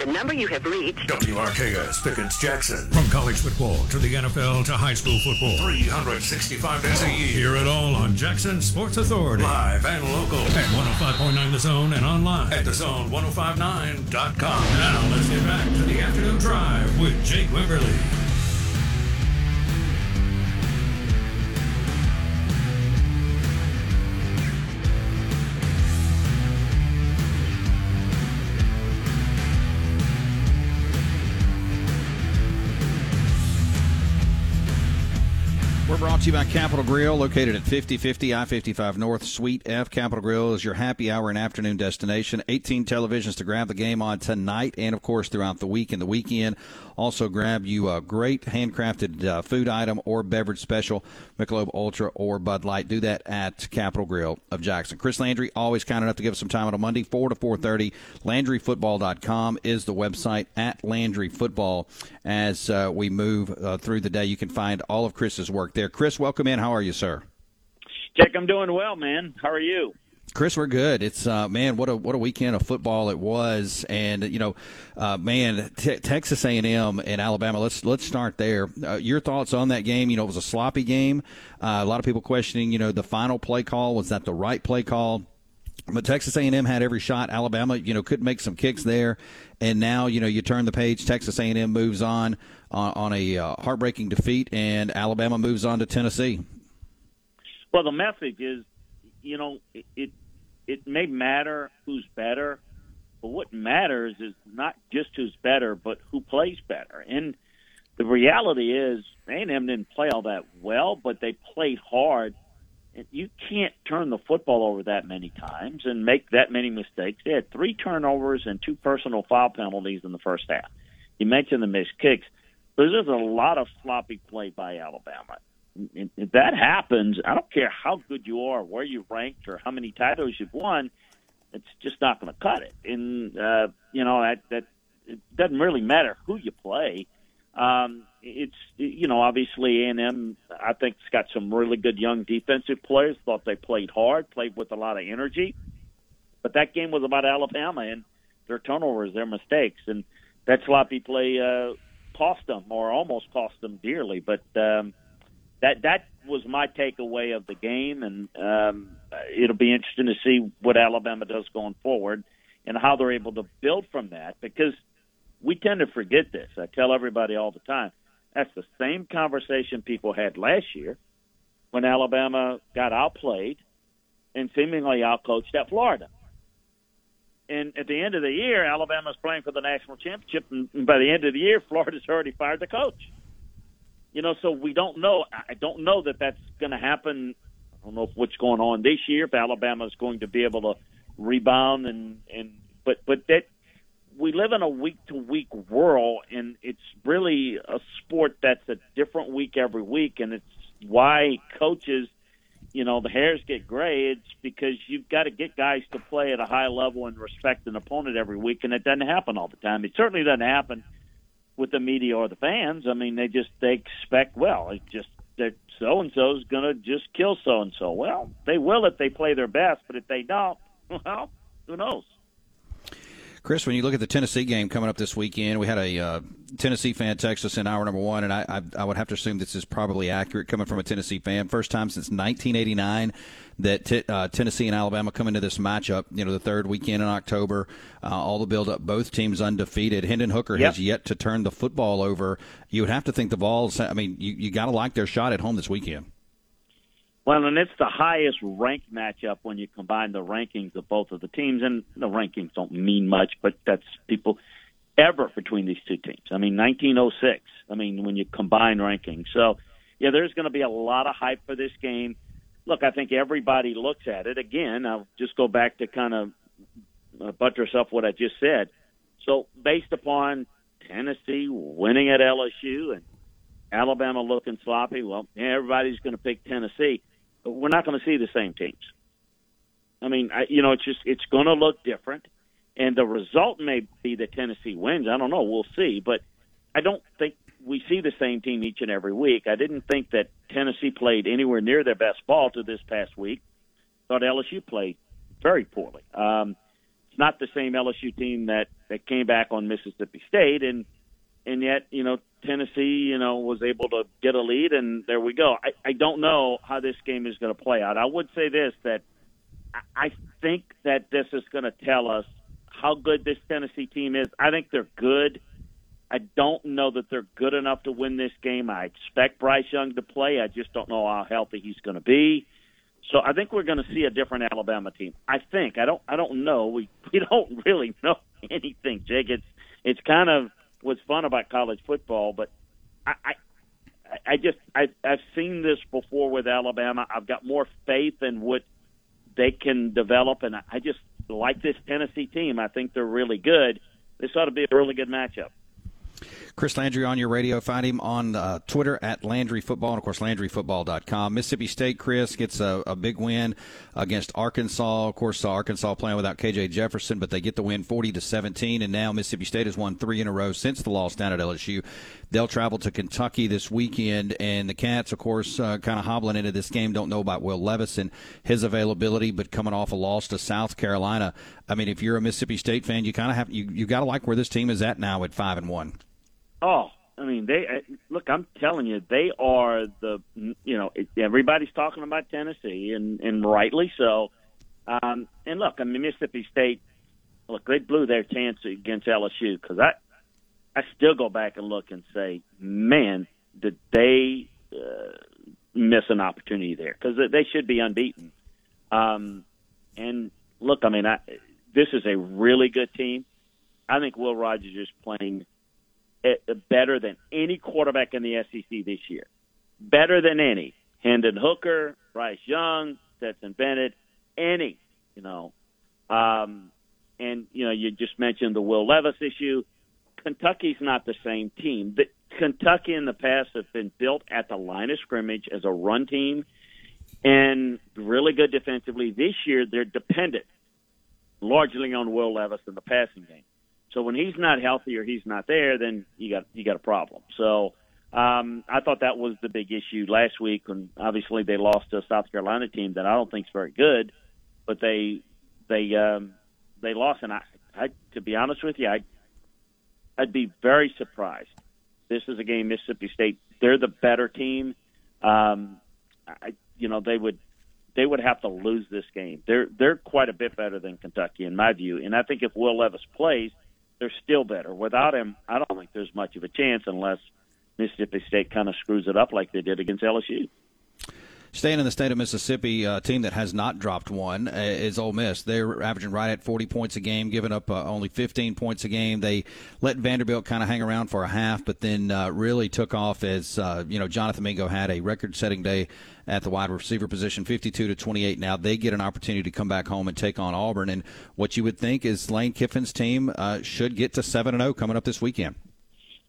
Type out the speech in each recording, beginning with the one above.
The number you have reached. WRKS Pickens Jackson. From college football to the NFL to high school football. 365 days a year. Hear it all on Jackson Sports Authority. Live and local. At 105.9 The Zone and online. At thezone1059.com. Now let's get back to the afternoon drive with Jake Wimberly. Brought to you by Capital Grill, located at 5050 I 55 North, Suite F. Capital Grill is your happy hour and afternoon destination. 18 televisions to grab the game on tonight and, of course, throughout the week and the weekend. Also, grab you a great handcrafted uh, food item or beverage special, Michelob Ultra or Bud Light. Do that at Capital Grill of Jackson. Chris Landry, always kind enough to give us some time on a Monday, 4 to 4.30. LandryFootball.com is the website at Landry Football. As uh, we move uh, through the day, you can find all of Chris's work there. Chris, welcome in. How are you, sir? Jack, I'm doing well, man. How are you? Chris, we're good. It's uh, man, what a what a weekend of football it was, and you know, uh, man, Texas A and M and Alabama. Let's let's start there. Uh, your thoughts on that game? You know, it was a sloppy game. Uh, a lot of people questioning, you know, the final play call was that the right play call. But Texas A&M had every shot. Alabama, you know, could make some kicks there, and now you know you turn the page. Texas A&M moves on on, on a uh, heartbreaking defeat, and Alabama moves on to Tennessee. Well, the message is, you know, it, it it may matter who's better, but what matters is not just who's better, but who plays better. And the reality is, A&M didn't play all that well, but they played hard. You can't turn the football over that many times and make that many mistakes. They had three turnovers and two personal foul penalties in the first half. You mentioned the missed kicks. There's just a lot of sloppy play by Alabama if that happens, I don't care how good you are, where you ranked, or how many titles you've won. It's just not going to cut it. And uh, you know that that it doesn't really matter who you play. Um, it's you know obviously A and M. I think it's got some really good young defensive players. Thought they played hard, played with a lot of energy. But that game was about Alabama and their turnovers, their mistakes, and that sloppy play uh, cost them, or almost cost them dearly. But um, that that was my takeaway of the game, and um, it'll be interesting to see what Alabama does going forward and how they're able to build from that because we tend to forget this. I tell everybody all the time. That's the same conversation people had last year when Alabama got outplayed and seemingly outcoached at Florida. And at the end of the year, Alabama's playing for the national championship, and by the end of the year, Florida's already fired the coach you know, so we don't know. I don't know that that's going to happen. I don't know if what's going on this year. If Alabama is going to be able to rebound and and but but that we live in a week to week world, and it's really a sport that's a different week every week, and it's why coaches, you know, the hairs get gray. It's because you've got to get guys to play at a high level and respect an opponent every week, and it doesn't happen all the time. It certainly doesn't happen with the media or the fans. I mean, they just they expect well, it just that so and so is going to just kill so and so. Well, they will if they play their best, but if they don't, well, who knows? Chris, when you look at the Tennessee game coming up this weekend, we had a uh, Tennessee fan text us in hour number one, and I, I, I would have to assume this is probably accurate coming from a Tennessee fan. First time since 1989 that t- uh, Tennessee and Alabama come into this matchup. You know, the third weekend in October, uh, all the build up, both teams undefeated. Hendon Hooker yep. has yet to turn the football over. You would have to think the Vols. I mean, you, you got to like their shot at home this weekend. Well, and it's the highest ranked matchup when you combine the rankings of both of the teams, and the rankings don't mean much, but that's people ever between these two teams. I mean, 1906. I mean, when you combine rankings, so yeah, there's going to be a lot of hype for this game. Look, I think everybody looks at it again. I'll just go back to kind of uh, buttress up what I just said. So, based upon Tennessee winning at LSU and Alabama looking sloppy, well, everybody's going to pick Tennessee we're not going to see the same teams. I mean, I, you know, it's just it's going to look different, and the result may be that Tennessee wins. I don't know. We'll see, but I don't think we see the same team each and every week. I didn't think that Tennessee played anywhere near their best ball to this past week. Thought LSU played very poorly. Um, it's not the same LSU team that that came back on Mississippi State, and and yet you know Tennessee, you know, was able to get a lead, and there we go. I, I don't know how this game is going to play out. I would say this that I think that this is going to tell us how good this Tennessee team is. I think they're good. I don't know that they're good enough to win this game. I expect Bryce Young to play. I just don't know how healthy he's going to be. So I think we're going to see a different Alabama team. I think. I don't. I don't know. We we don't really know anything, Jake. It's it's kind of what's fun about college football, but I, I I just I, I've seen this before with Alabama. I've got more faith in what they can develop, and I just like this Tennessee team. I think they're really good. This ought to be a really good matchup. Chris Landry on your radio. Find him on uh, Twitter at Landry Football, and of course, LandryFootball.com. Mississippi State, Chris, gets a, a big win against Arkansas. Of course, uh, Arkansas playing without KJ Jefferson, but they get the win 40 to 17, and now Mississippi State has won three in a row since the loss down at LSU. They'll travel to Kentucky this weekend, and the Cats, of course, uh, kind of hobbling into this game. Don't know about Will Levis and his availability, but coming off a loss to South Carolina. I mean, if you're a Mississippi State fan, you kind of have you you got to like where this team is at now at five and one. Oh, I mean, they look. I'm telling you, they are the. You know, everybody's talking about Tennessee, and and rightly so. Um, and look, I mean, Mississippi State. Look, they blew their chance against LSU because I, I still go back and look and say, man, did they uh, miss an opportunity there? Because they should be unbeaten. Um, and look, I mean, I, this is a really good team. I think Will Rogers is playing better than any quarterback in the SEC this year. Better than any. Hendon Hooker, Bryce Young, Stetson Bennett, any, you know. Um, and, you know, you just mentioned the Will Levis issue. Kentucky's not the same team. The, Kentucky in the past have been built at the line of scrimmage as a run team and really good defensively. This year, they're dependent largely on Will Levis in the passing game. So when he's not healthy or he's not there, then you got you got a problem. So um, I thought that was the big issue last week, when obviously they lost to a South Carolina team that I don't think is very good, but they they um, they lost, and I, I to be honest with you, I I'd be very surprised. This is a game Mississippi State. They're the better team. Um, I, you know, they would they would have to lose this game. They're they're quite a bit better than Kentucky in my view, and I think if Will Levis plays, they're still better. Without him, I don't think there's much of a chance unless Mississippi State kind of screws it up like they did against LSU. Staying in the state of Mississippi, a team that has not dropped one uh, is Ole Miss. They're averaging right at 40 points a game, giving up uh, only 15 points a game. They let Vanderbilt kind of hang around for a half, but then uh, really took off as uh, you know Jonathan Mingo had a record-setting day at the wide receiver position, 52 to 28. Now they get an opportunity to come back home and take on Auburn, and what you would think is Lane Kiffin's team uh, should get to seven and zero oh coming up this weekend.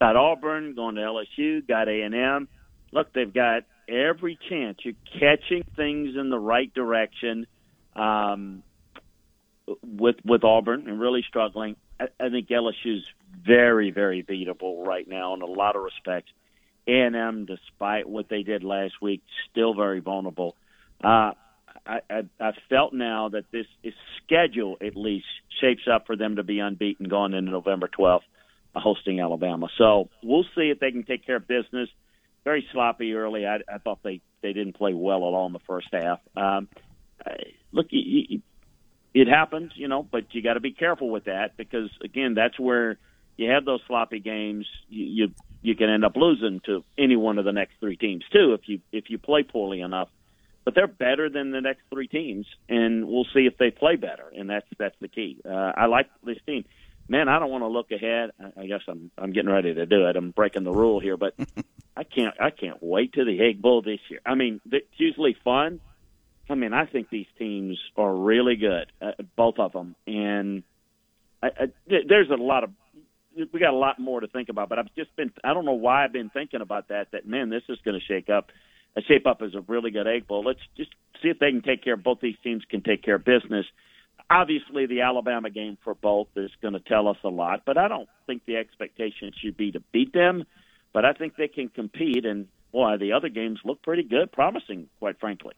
Got Auburn going to LSU, got A and M. Look, they've got every chance. You're catching things in the right direction um, with with Auburn and really struggling. I, I think LSU's very, very beatable right now in a lot of respects. A&M, despite what they did last week, still very vulnerable. Uh, I, I, I felt now that this is schedule at least shapes up for them to be unbeaten going into November 12th, uh, hosting Alabama. So we'll see if they can take care of business. Very sloppy early. I, I thought they they didn't play well at all in the first half. Um, look, you, you, it happens, you know, but you got to be careful with that because again, that's where you have those sloppy games. You, you you can end up losing to any one of the next three teams too if you if you play poorly enough but they're better than the next three teams, and we'll see if they play better. And that's that's the key. Uh, I like this team. Man, I don't want to look ahead. I guess I'm I'm getting ready to do it. I'm breaking the rule here, but I can't I can't wait to the Egg Bowl this year. I mean, it's usually fun. I mean, I think these teams are really good, uh, both of them, and I, I, there's a lot of we got a lot more to think about. But I've just been I don't know why I've been thinking about that. That man, this is going to shake up A shape up as a really good egg bowl. Let's just see if they can take care. of Both these teams can take care of business. Obviously, the Alabama game for both is going to tell us a lot, but I don't think the expectation should be to beat them. But I think they can compete, and boy, the other games look pretty good, promising, quite frankly.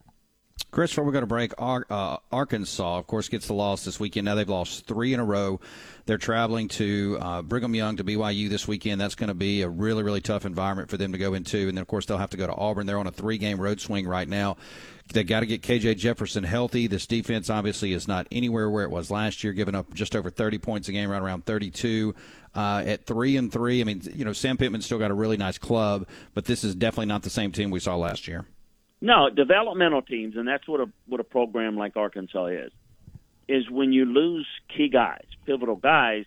Christopher, we're going to break. Uh, Arkansas, of course, gets the loss this weekend. Now they've lost three in a row. They're traveling to uh, Brigham Young to BYU this weekend. That's going to be a really, really tough environment for them to go into. And then, of course, they'll have to go to Auburn. They're on a three game road swing right now. They got to get KJ Jefferson healthy. This defense obviously is not anywhere where it was last year, giving up just over 30 points a game, right around 32. Uh, at three and three, I mean, you know, Sam Pittman's still got a really nice club, but this is definitely not the same team we saw last year. No, developmental teams, and that's what a what a program like Arkansas is. Is when you lose key guys, pivotal guys,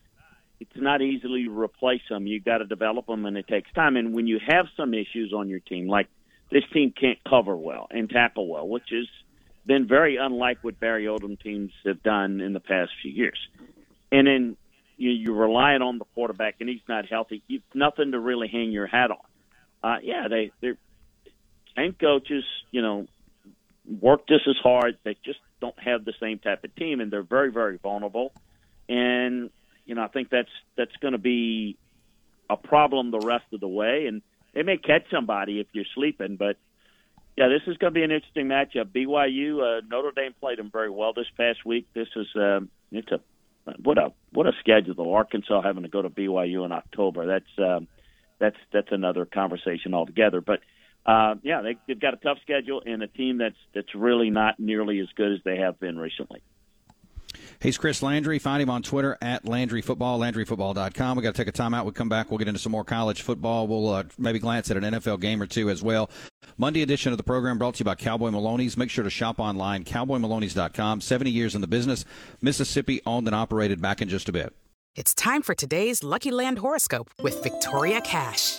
it's not easily to replace them. You got to develop them, and it takes time. And when you have some issues on your team, like this team can't cover well and tackle well, which has been very unlike what Barry Odom teams have done in the past few years. And then you, you're relying on the quarterback, and he's not healthy. You've nothing to really hang your hat on. Uh, yeah, they they're same coaches, you know, work just as hard. They just don't have the same type of team, and they're very, very vulnerable. And you know, I think that's that's going to be a problem the rest of the way. And they may catch somebody if you're sleeping, but yeah, this is going to be an interesting matchup. BYU, uh, Notre Dame played them very well this past week. This is uh, it's a what a what a schedule. Arkansas having to go to BYU in October. That's um, that's that's another conversation altogether. But uh, yeah, they, they've got a tough schedule and a team that's that's really not nearly as good as they have been recently. He's Chris Landry. Find him on Twitter at Landry Football, LandryFootball.com. we got to take a timeout. We'll come back. We'll get into some more college football. We'll uh, maybe glance at an NFL game or two as well. Monday edition of the program brought to you by Cowboy Maloney's. Make sure to shop online, cowboymaloney's.com. 70 years in the business. Mississippi owned and operated back in just a bit. It's time for today's Lucky Land horoscope with Victoria Cash.